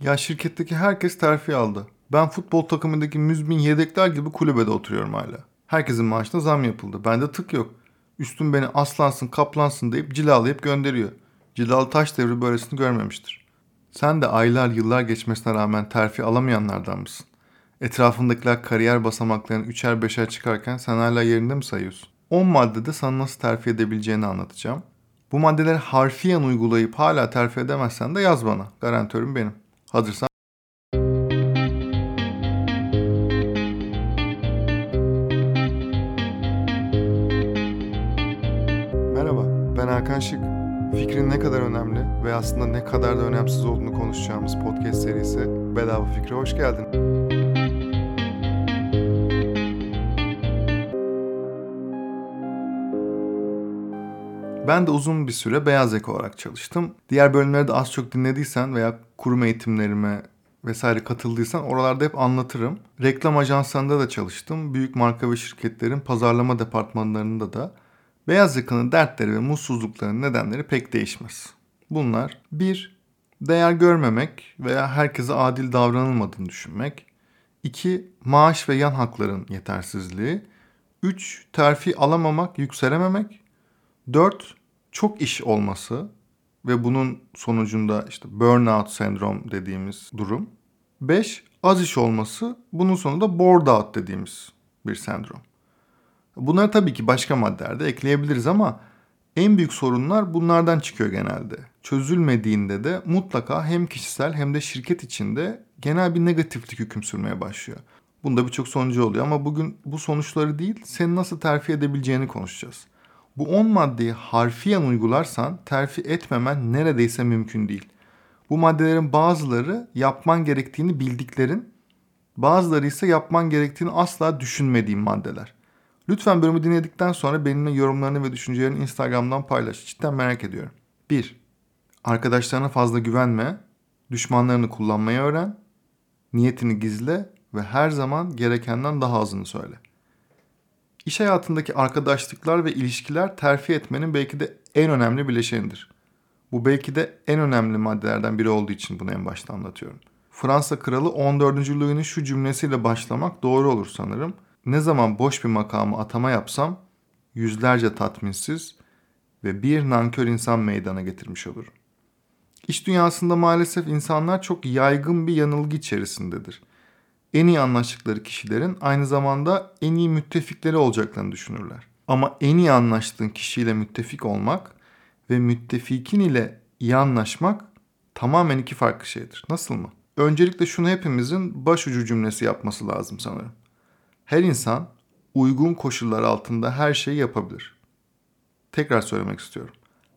Ya şirketteki herkes terfi aldı. Ben futbol takımındaki müzmin yedekler gibi kulübede oturuyorum hala. Herkesin maaşına zam yapıldı. Bende tık yok. Üstüm beni aslansın kaplansın deyip cilalayıp gönderiyor. Cilalı taş devri böylesini görmemiştir. Sen de aylar yıllar geçmesine rağmen terfi alamayanlardan mısın? Etrafındakiler kariyer basamaklarını üçer beşer çıkarken sen hala yerinde mi sayıyorsun? 10 maddede sana nasıl terfi edebileceğini anlatacağım. Bu maddeleri harfiyen uygulayıp hala terfi edemezsen de yaz bana. Garantörüm benim. Hazırsan Merhaba, ben Hakan Şık. Fikrin ne kadar önemli ve aslında ne kadar da önemsiz olduğunu konuşacağımız podcast serisi Bedava Fikre hoş geldin. Ben de uzun bir süre beyaz yaka olarak çalıştım. Diğer bölümleri de az çok dinlediysen veya kurum eğitimlerime vesaire katıldıysan oralarda hep anlatırım. Reklam ajanslarında da çalıştım. Büyük marka ve şirketlerin pazarlama departmanlarında da. Beyaz yakanın dertleri ve mutsuzluklarının nedenleri pek değişmez. Bunlar bir Değer görmemek veya herkese adil davranılmadığını düşünmek. 2. Maaş ve yan hakların yetersizliği. 3. Terfi alamamak, yükselememek. 4. Çok iş olması ve bunun sonucunda işte burnout sendrom dediğimiz durum. 5. Az iş olması, bunun sonunda bored out dediğimiz bir sendrom. Bunları tabii ki başka maddelerde ekleyebiliriz ama en büyük sorunlar bunlardan çıkıyor genelde. Çözülmediğinde de mutlaka hem kişisel hem de şirket içinde genel bir negatiflik hüküm sürmeye başlıyor. Bunda birçok sonucu oluyor ama bugün bu sonuçları değil, seni nasıl terfi edebileceğini konuşacağız. Bu 10 maddeyi harfiyen uygularsan terfi etmemen neredeyse mümkün değil. Bu maddelerin bazıları yapman gerektiğini bildiklerin, bazıları ise yapman gerektiğini asla düşünmediğin maddeler. Lütfen bölümü dinledikten sonra benimle yorumlarını ve düşüncelerini Instagram'dan paylaş. Cidden merak ediyorum. 1. Arkadaşlarına fazla güvenme. Düşmanlarını kullanmayı öğren. Niyetini gizle ve her zaman gerekenden daha azını söyle. İş hayatındaki arkadaşlıklar ve ilişkiler terfi etmenin belki de en önemli bileşenidir. Bu belki de en önemli maddelerden biri olduğu için bunu en başta anlatıyorum. Fransa kralı 14. Louis'nin şu cümlesiyle başlamak doğru olur sanırım. Ne zaman boş bir makamı atama yapsam yüzlerce tatminsiz ve bir nankör insan meydana getirmiş olurum. İş dünyasında maalesef insanlar çok yaygın bir yanılgı içerisindedir en iyi anlaştıkları kişilerin aynı zamanda en iyi müttefikleri olacaklarını düşünürler. Ama en iyi anlaştığın kişiyle müttefik olmak ve müttefikin ile iyi anlaşmak tamamen iki farklı şeydir. Nasıl mı? Öncelikle şunu hepimizin başucu cümlesi yapması lazım sanırım. Her insan uygun koşullar altında her şeyi yapabilir. Tekrar söylemek istiyorum.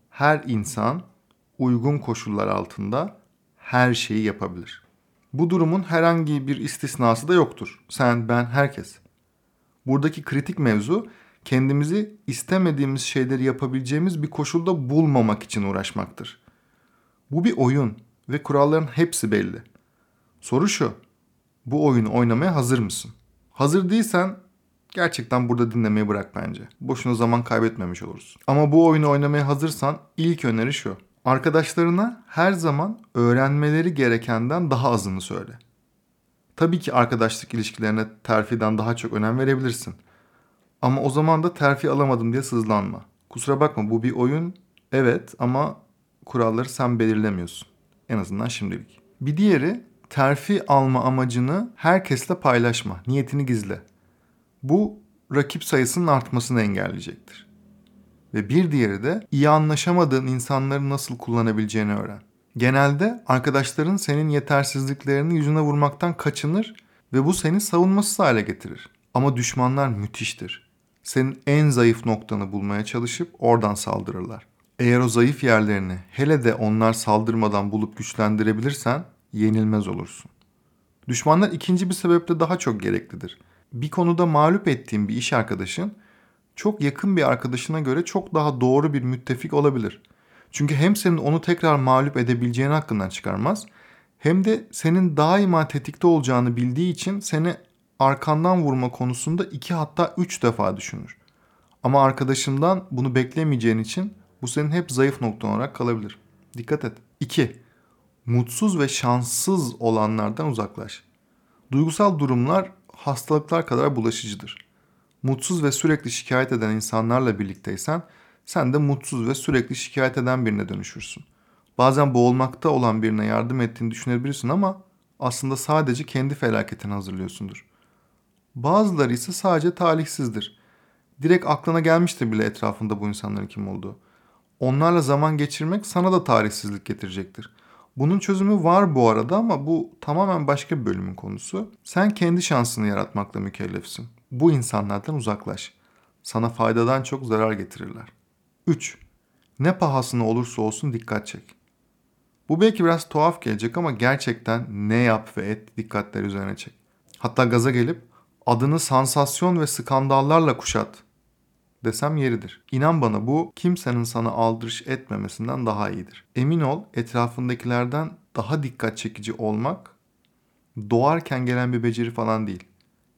Her insan uygun koşullar altında her şeyi yapabilir. Bu durumun herhangi bir istisnası da yoktur. Sen, ben, herkes. Buradaki kritik mevzu kendimizi istemediğimiz şeyleri yapabileceğimiz bir koşulda bulmamak için uğraşmaktır. Bu bir oyun ve kuralların hepsi belli. Soru şu. Bu oyunu oynamaya hazır mısın? Hazır değilsen gerçekten burada dinlemeyi bırak bence. Boşuna zaman kaybetmemiş oluruz. Ama bu oyunu oynamaya hazırsan ilk öneri şu. Arkadaşlarına her zaman öğrenmeleri gerekenden daha azını söyle. Tabii ki arkadaşlık ilişkilerine terfiden daha çok önem verebilirsin. Ama o zaman da terfi alamadım diye sızlanma. Kusura bakma bu bir oyun evet ama kuralları sen belirlemiyorsun. En azından şimdilik. Bir diğeri terfi alma amacını herkesle paylaşma. Niyetini gizle. Bu rakip sayısının artmasını engelleyecektir. Ve bir diğeri de iyi anlaşamadığın insanları nasıl kullanabileceğini öğren. Genelde arkadaşların senin yetersizliklerini yüzüne vurmaktan kaçınır ve bu seni savunmasız hale getirir. Ama düşmanlar müthiştir. Senin en zayıf noktanı bulmaya çalışıp oradan saldırırlar. Eğer o zayıf yerlerini hele de onlar saldırmadan bulup güçlendirebilirsen yenilmez olursun. Düşmanlar ikinci bir sebeple daha çok gereklidir. Bir konuda mağlup ettiğin bir iş arkadaşın çok yakın bir arkadaşına göre çok daha doğru bir müttefik olabilir. Çünkü hem senin onu tekrar mağlup edebileceğini hakkından çıkarmaz hem de senin daima tetikte olacağını bildiği için seni arkandan vurma konusunda iki hatta üç defa düşünür. Ama arkadaşından bunu beklemeyeceğin için bu senin hep zayıf noktan olarak kalabilir. Dikkat et. 2. Mutsuz ve şanssız olanlardan uzaklaş. Duygusal durumlar hastalıklar kadar bulaşıcıdır. Mutsuz ve sürekli şikayet eden insanlarla birlikteysen sen de mutsuz ve sürekli şikayet eden birine dönüşürsün. Bazen boğulmakta olan birine yardım ettiğini düşünebilirsin ama aslında sadece kendi felaketini hazırlıyorsundur. Bazıları ise sadece talihsizdir. Direkt aklına gelmiştir bile etrafında bu insanların kim olduğu. Onlarla zaman geçirmek sana da tarihsizlik getirecektir. Bunun çözümü var bu arada ama bu tamamen başka bir bölümün konusu. Sen kendi şansını yaratmakla mükellefsin. Bu insanlardan uzaklaş. Sana faydadan çok zarar getirirler. 3. Ne pahasına olursa olsun dikkat çek. Bu belki biraz tuhaf gelecek ama gerçekten ne yap ve et dikkatler üzerine çek. Hatta gaza gelip adını sansasyon ve skandallarla kuşat desem yeridir. İnan bana bu kimsenin sana aldırış etmemesinden daha iyidir. Emin ol etrafındakilerden daha dikkat çekici olmak doğarken gelen bir beceri falan değil.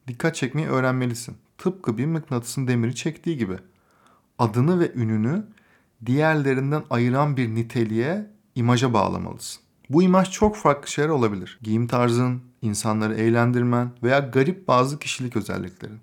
Dikkat çekmeyi öğrenmelisin. Tıpkı bir mıknatısın demiri çektiği gibi. Adını ve ününü diğerlerinden ayıran bir niteliğe, imaja bağlamalısın. Bu imaj çok farklı şeyler olabilir. Giyim tarzın, insanları eğlendirmen veya garip bazı kişilik özelliklerin.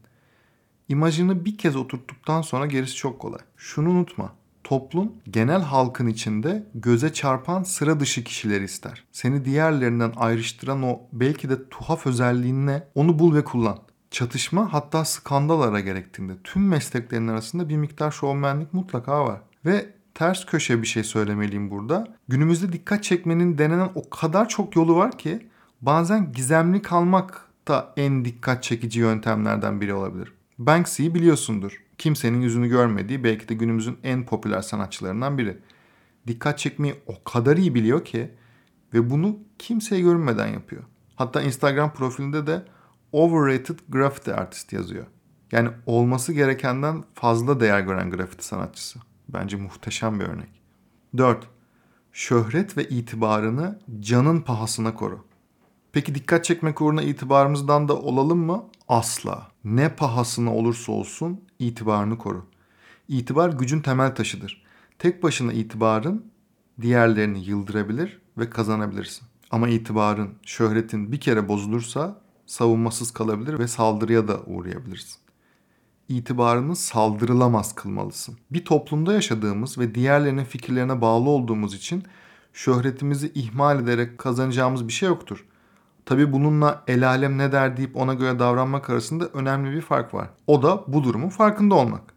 İmajını bir kez oturttuktan sonra gerisi çok kolay. Şunu unutma. Toplum genel halkın içinde göze çarpan sıra dışı kişileri ister. Seni diğerlerinden ayrıştıran o belki de tuhaf özelliğinle onu bul ve kullan. Çatışma hatta skandal gerektiğinde tüm mesleklerin arasında bir miktar şovmenlik mutlaka var. Ve ters köşe bir şey söylemeliyim burada. Günümüzde dikkat çekmenin denenen o kadar çok yolu var ki bazen gizemli kalmak da en dikkat çekici yöntemlerden biri olabilir. Banksy'yi biliyorsundur. Kimsenin yüzünü görmediği belki de günümüzün en popüler sanatçılarından biri. Dikkat çekmeyi o kadar iyi biliyor ki ve bunu kimseye görünmeden yapıyor. Hatta Instagram profilinde de overrated graffiti artist yazıyor. Yani olması gerekenden fazla değer gören grafiti sanatçısı. Bence muhteşem bir örnek. 4. Şöhret ve itibarını canın pahasına koru. Peki dikkat çekmek uğruna itibarımızdan da olalım mı? Asla. Ne pahasına olursa olsun itibarını koru. İtibar gücün temel taşıdır. Tek başına itibarın diğerlerini yıldırabilir ve kazanabilirsin. Ama itibarın, şöhretin bir kere bozulursa savunmasız kalabilir ve saldırıya da uğrayabilirsin. İtibarını saldırılamaz kılmalısın. Bir toplumda yaşadığımız ve diğerlerinin fikirlerine bağlı olduğumuz için şöhretimizi ihmal ederek kazanacağımız bir şey yoktur. Tabi bununla el alem ne der deyip ona göre davranmak arasında önemli bir fark var. O da bu durumun farkında olmak.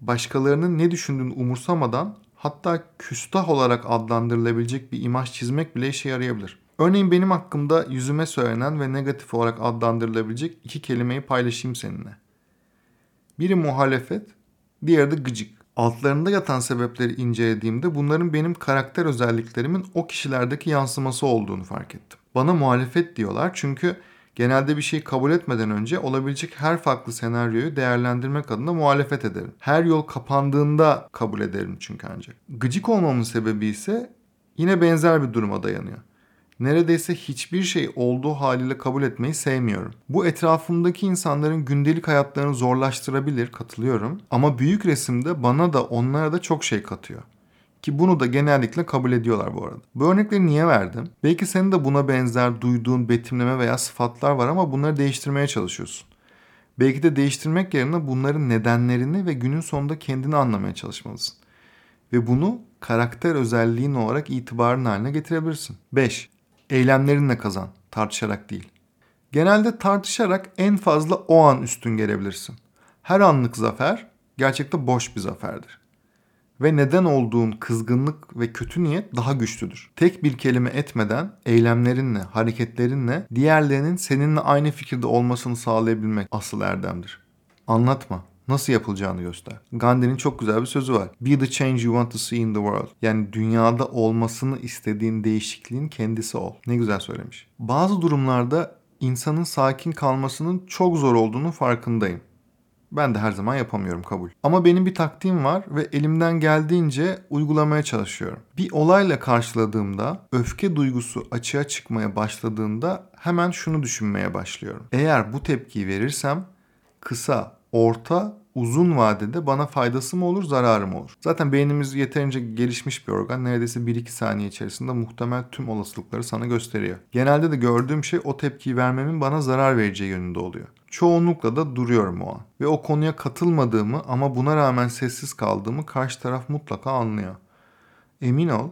Başkalarının ne düşündüğünü umursamadan hatta küstah olarak adlandırılabilecek bir imaj çizmek bile işe yarayabilir. Örneğin benim hakkımda yüzüme söylenen ve negatif olarak adlandırılabilecek iki kelimeyi paylaşayım seninle. Biri muhalefet, diğeri de gıcık. Altlarında yatan sebepleri incelediğimde bunların benim karakter özelliklerimin o kişilerdeki yansıması olduğunu fark ettim. Bana muhalefet diyorlar çünkü genelde bir şeyi kabul etmeden önce olabilecek her farklı senaryoyu değerlendirmek adına muhalefet ederim. Her yol kapandığında kabul ederim çünkü ancak. Gıcık olmamın sebebi ise yine benzer bir duruma dayanıyor. Neredeyse hiçbir şey olduğu haliyle kabul etmeyi sevmiyorum. Bu etrafımdaki insanların gündelik hayatlarını zorlaştırabilir, katılıyorum. Ama büyük resimde bana da onlara da çok şey katıyor. Ki bunu da genellikle kabul ediyorlar bu arada. Bu örnekleri niye verdim? Belki senin de buna benzer duyduğun betimleme veya sıfatlar var ama bunları değiştirmeye çalışıyorsun. Belki de değiştirmek yerine bunların nedenlerini ve günün sonunda kendini anlamaya çalışmalısın. Ve bunu karakter özelliğin olarak itibarın haline getirebilirsin. 5. Eylemlerinle kazan, tartışarak değil. Genelde tartışarak en fazla o an üstün gelebilirsin. Her anlık zafer gerçekte boş bir zaferdir ve neden olduğun kızgınlık ve kötü niyet daha güçlüdür. Tek bir kelime etmeden eylemlerinle, hareketlerinle diğerlerinin seninle aynı fikirde olmasını sağlayabilmek asıl erdemdir. Anlatma. Nasıl yapılacağını göster. Gandhi'nin çok güzel bir sözü var. Be the change you want to see in the world. Yani dünyada olmasını istediğin değişikliğin kendisi ol. Ne güzel söylemiş. Bazı durumlarda insanın sakin kalmasının çok zor olduğunu farkındayım. Ben de her zaman yapamıyorum kabul. Ama benim bir taktiğim var ve elimden geldiğince uygulamaya çalışıyorum. Bir olayla karşıladığımda öfke duygusu açığa çıkmaya başladığında hemen şunu düşünmeye başlıyorum. Eğer bu tepkiyi verirsem kısa, orta uzun vadede bana faydası mı olur zararı mı olur? Zaten beynimiz yeterince gelişmiş bir organ. Neredeyse 1-2 saniye içerisinde muhtemel tüm olasılıkları sana gösteriyor. Genelde de gördüğüm şey o tepkiyi vermemin bana zarar vereceği yönünde oluyor. Çoğunlukla da duruyorum o an. Ve o konuya katılmadığımı ama buna rağmen sessiz kaldığımı karşı taraf mutlaka anlıyor. Emin ol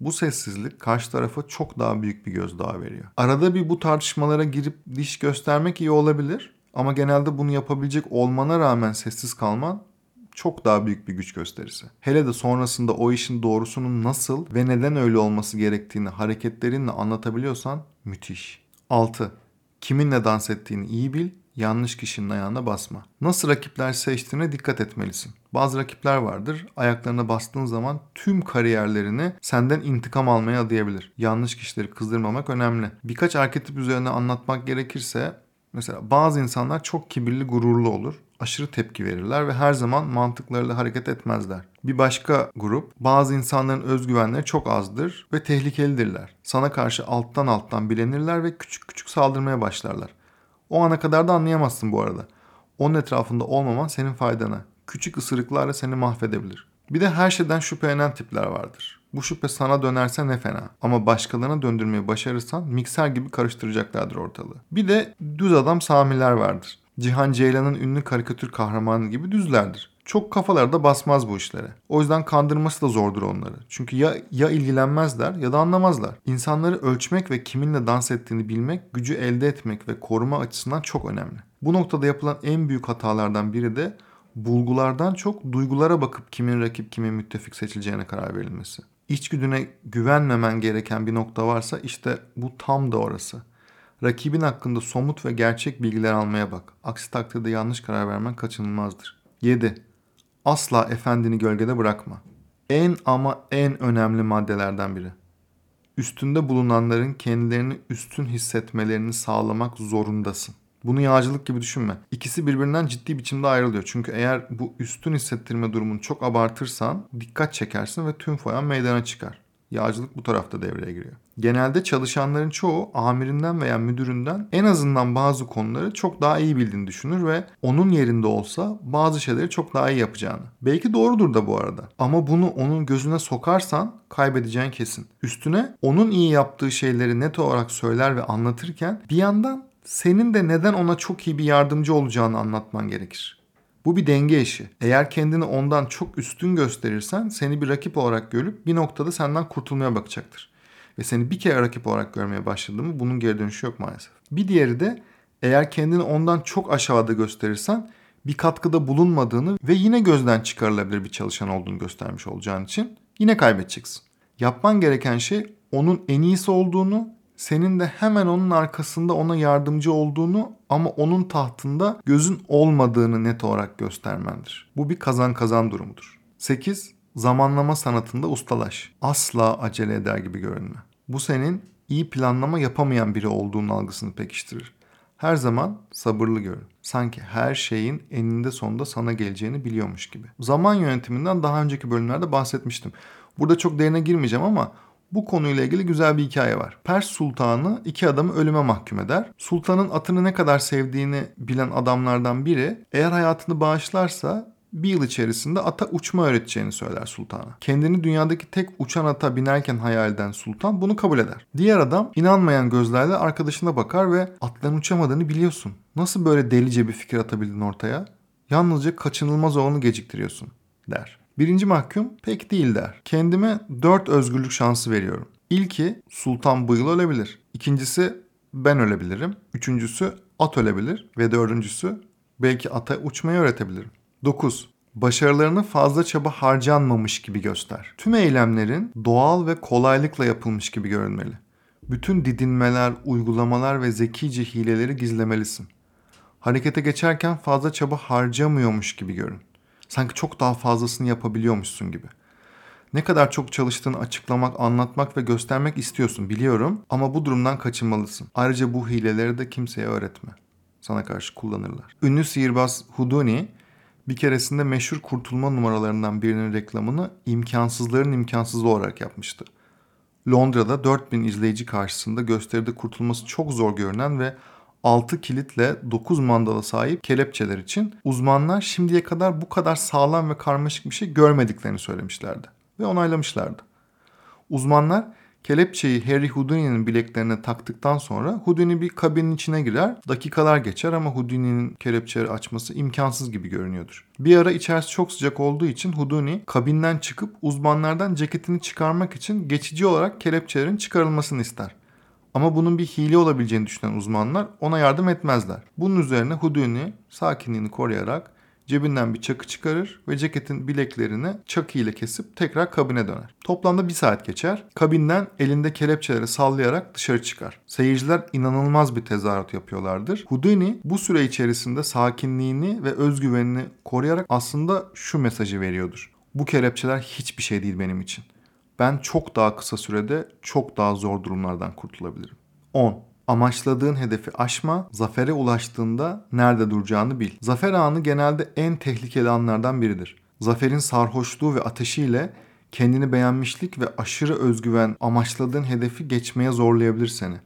bu sessizlik karşı tarafa çok daha büyük bir gözdağı veriyor. Arada bir bu tartışmalara girip diş göstermek iyi olabilir ama genelde bunu yapabilecek olmana rağmen sessiz kalman çok daha büyük bir güç gösterisi. Hele de sonrasında o işin doğrusunun nasıl ve neden öyle olması gerektiğini hareketlerinle anlatabiliyorsan müthiş. 6. Kiminle dans ettiğini iyi bil yanlış kişinin ayağına basma. Nasıl rakipler seçtiğine dikkat etmelisin. Bazı rakipler vardır. Ayaklarına bastığın zaman tüm kariyerlerini senden intikam almaya adayabilir. Yanlış kişileri kızdırmamak önemli. Birkaç arketip üzerine anlatmak gerekirse mesela bazı insanlar çok kibirli, gururlu olur aşırı tepki verirler ve her zaman mantıklarıyla hareket etmezler. Bir başka grup bazı insanların özgüvenleri çok azdır ve tehlikelidirler. Sana karşı alttan alttan bilenirler ve küçük küçük saldırmaya başlarlar. O ana kadar da anlayamazsın bu arada. Onun etrafında olmaman senin faydana. Küçük ısırıklarla seni mahvedebilir. Bir de her şeyden şüphelenen tipler vardır. Bu şüphe sana dönerse ne fena. Ama başkalarına döndürmeyi başarırsan mikser gibi karıştıracaklardır ortalığı. Bir de düz adam samiler vardır. Cihan Ceylan'ın ünlü karikatür kahramanı gibi düzlerdir. Çok kafalarda basmaz bu işlere. O yüzden kandırması da zordur onları. Çünkü ya ya ilgilenmezler ya da anlamazlar. İnsanları ölçmek ve kiminle dans ettiğini bilmek, gücü elde etmek ve koruma açısından çok önemli. Bu noktada yapılan en büyük hatalardan biri de bulgulardan çok duygulara bakıp kimin rakip kimin müttefik seçileceğine karar verilmesi. İçgüdüne güvenmemen gereken bir nokta varsa işte bu tam da orası. Rakibin hakkında somut ve gerçek bilgiler almaya bak. Aksi takdirde yanlış karar vermen kaçınılmazdır. 7. Asla efendini gölgede bırakma. En ama en önemli maddelerden biri. Üstünde bulunanların kendilerini üstün hissetmelerini sağlamak zorundasın. Bunu yağcılık gibi düşünme. İkisi birbirinden ciddi biçimde ayrılıyor. Çünkü eğer bu üstün hissettirme durumunu çok abartırsan dikkat çekersin ve tüm foyan meydana çıkar. Yağcılık bu tarafta devreye giriyor. Genelde çalışanların çoğu amirinden veya müdüründen en azından bazı konuları çok daha iyi bildiğini düşünür ve onun yerinde olsa bazı şeyleri çok daha iyi yapacağını. Belki doğrudur da bu arada. Ama bunu onun gözüne sokarsan kaybedeceğin kesin. Üstüne onun iyi yaptığı şeyleri net olarak söyler ve anlatırken bir yandan senin de neden ona çok iyi bir yardımcı olacağını anlatman gerekir. Bu bir denge işi. Eğer kendini ondan çok üstün gösterirsen seni bir rakip olarak görüp bir noktada senden kurtulmaya bakacaktır. Ve seni bir kere rakip olarak görmeye başladı mı bunun geri dönüşü yok maalesef. Bir diğeri de eğer kendini ondan çok aşağıda gösterirsen bir katkıda bulunmadığını ve yine gözden çıkarılabilir bir çalışan olduğunu göstermiş olacağın için yine kaybedeceksin. Yapman gereken şey onun en iyisi olduğunu senin de hemen onun arkasında ona yardımcı olduğunu ama onun tahtında gözün olmadığını net olarak göstermendir. Bu bir kazan kazan durumudur. 8. Zamanlama sanatında ustalaş. Asla acele eder gibi görünme. Bu senin iyi planlama yapamayan biri olduğunun algısını pekiştirir. Her zaman sabırlı görün. Sanki her şeyin eninde sonunda sana geleceğini biliyormuş gibi. Zaman yönetiminden daha önceki bölümlerde bahsetmiştim. Burada çok derine girmeyeceğim ama bu konuyla ilgili güzel bir hikaye var. Pers sultanı iki adamı ölüme mahkum eder. Sultanın atını ne kadar sevdiğini bilen adamlardan biri eğer hayatını bağışlarsa bir yıl içerisinde ata uçma öğreteceğini söyler sultana. Kendini dünyadaki tek uçan ata binerken hayal eden sultan bunu kabul eder. Diğer adam inanmayan gözlerle arkadaşına bakar ve atların uçamadığını biliyorsun. Nasıl böyle delice bir fikir atabildin ortaya? Yalnızca kaçınılmaz olanı geciktiriyorsun der. Birinci mahkum pek değil der. Kendime dört özgürlük şansı veriyorum. İlki Sultan Bıyıl ölebilir. İkincisi ben ölebilirim. Üçüncüsü at ölebilir. Ve dördüncüsü belki ata uçmayı öğretebilirim. 9. Başarılarını fazla çaba harcanmamış gibi göster. Tüm eylemlerin doğal ve kolaylıkla yapılmış gibi görünmeli. Bütün didinmeler, uygulamalar ve zekice hileleri gizlemelisin. Harekete geçerken fazla çaba harcamıyormuş gibi görün. Sanki çok daha fazlasını yapabiliyormuşsun gibi. Ne kadar çok çalıştığını açıklamak, anlatmak ve göstermek istiyorsun biliyorum ama bu durumdan kaçınmalısın. Ayrıca bu hileleri de kimseye öğretme. Sana karşı kullanırlar. Ünlü sihirbaz Houdini bir keresinde meşhur kurtulma numaralarından birinin reklamını imkansızların imkansızı olarak yapmıştı. Londra'da 4000 izleyici karşısında gösteride kurtulması çok zor görünen ve 6 kilitle 9 mandala sahip kelepçeler için uzmanlar şimdiye kadar bu kadar sağlam ve karmaşık bir şey görmediklerini söylemişlerdi ve onaylamışlardı. Uzmanlar kelepçeyi Harry Houdini'nin bileklerine taktıktan sonra Houdini bir kabinin içine girer. Dakikalar geçer ama Houdini'nin kelepçeleri açması imkansız gibi görünüyordur. Bir ara içerisi çok sıcak olduğu için Houdini kabinden çıkıp uzmanlardan ceketini çıkarmak için geçici olarak kelepçelerin çıkarılmasını ister. Ama bunun bir hile olabileceğini düşünen uzmanlar ona yardım etmezler. Bunun üzerine Houdini sakinliğini koruyarak cebinden bir çakı çıkarır ve ceketin bileklerini çakı ile kesip tekrar kabine döner. Toplamda bir saat geçer. Kabinden elinde kelepçeleri sallayarak dışarı çıkar. Seyirciler inanılmaz bir tezahürat yapıyorlardır. Houdini bu süre içerisinde sakinliğini ve özgüvenini koruyarak aslında şu mesajı veriyordur. Bu kelepçeler hiçbir şey değil benim için. Ben çok daha kısa sürede çok daha zor durumlardan kurtulabilirim. 10. Amaçladığın hedefi aşma, zafere ulaştığında nerede duracağını bil. Zafer anı genelde en tehlikeli anlardan biridir. Zaferin sarhoşluğu ve ateşiyle kendini beğenmişlik ve aşırı özgüven amaçladığın hedefi geçmeye zorlayabilir seni.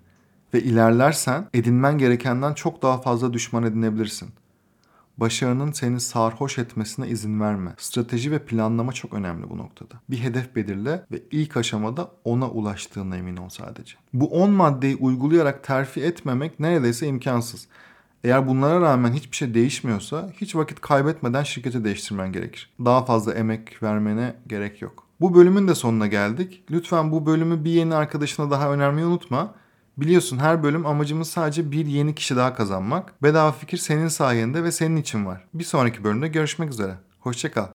Ve ilerlersen edinmen gerekenden çok daha fazla düşman edinebilirsin. Başarının seni sarhoş etmesine izin verme. Strateji ve planlama çok önemli bu noktada. Bir hedef belirle ve ilk aşamada ona ulaştığına emin ol sadece. Bu 10 maddeyi uygulayarak terfi etmemek neredeyse imkansız. Eğer bunlara rağmen hiçbir şey değişmiyorsa hiç vakit kaybetmeden şirketi değiştirmen gerekir. Daha fazla emek vermene gerek yok. Bu bölümün de sonuna geldik. Lütfen bu bölümü bir yeni arkadaşına daha önermeyi unutma. Biliyorsun her bölüm amacımız sadece bir yeni kişi daha kazanmak. Bedava fikir senin sayende ve senin için var. Bir sonraki bölümde görüşmek üzere. Hoşçakal.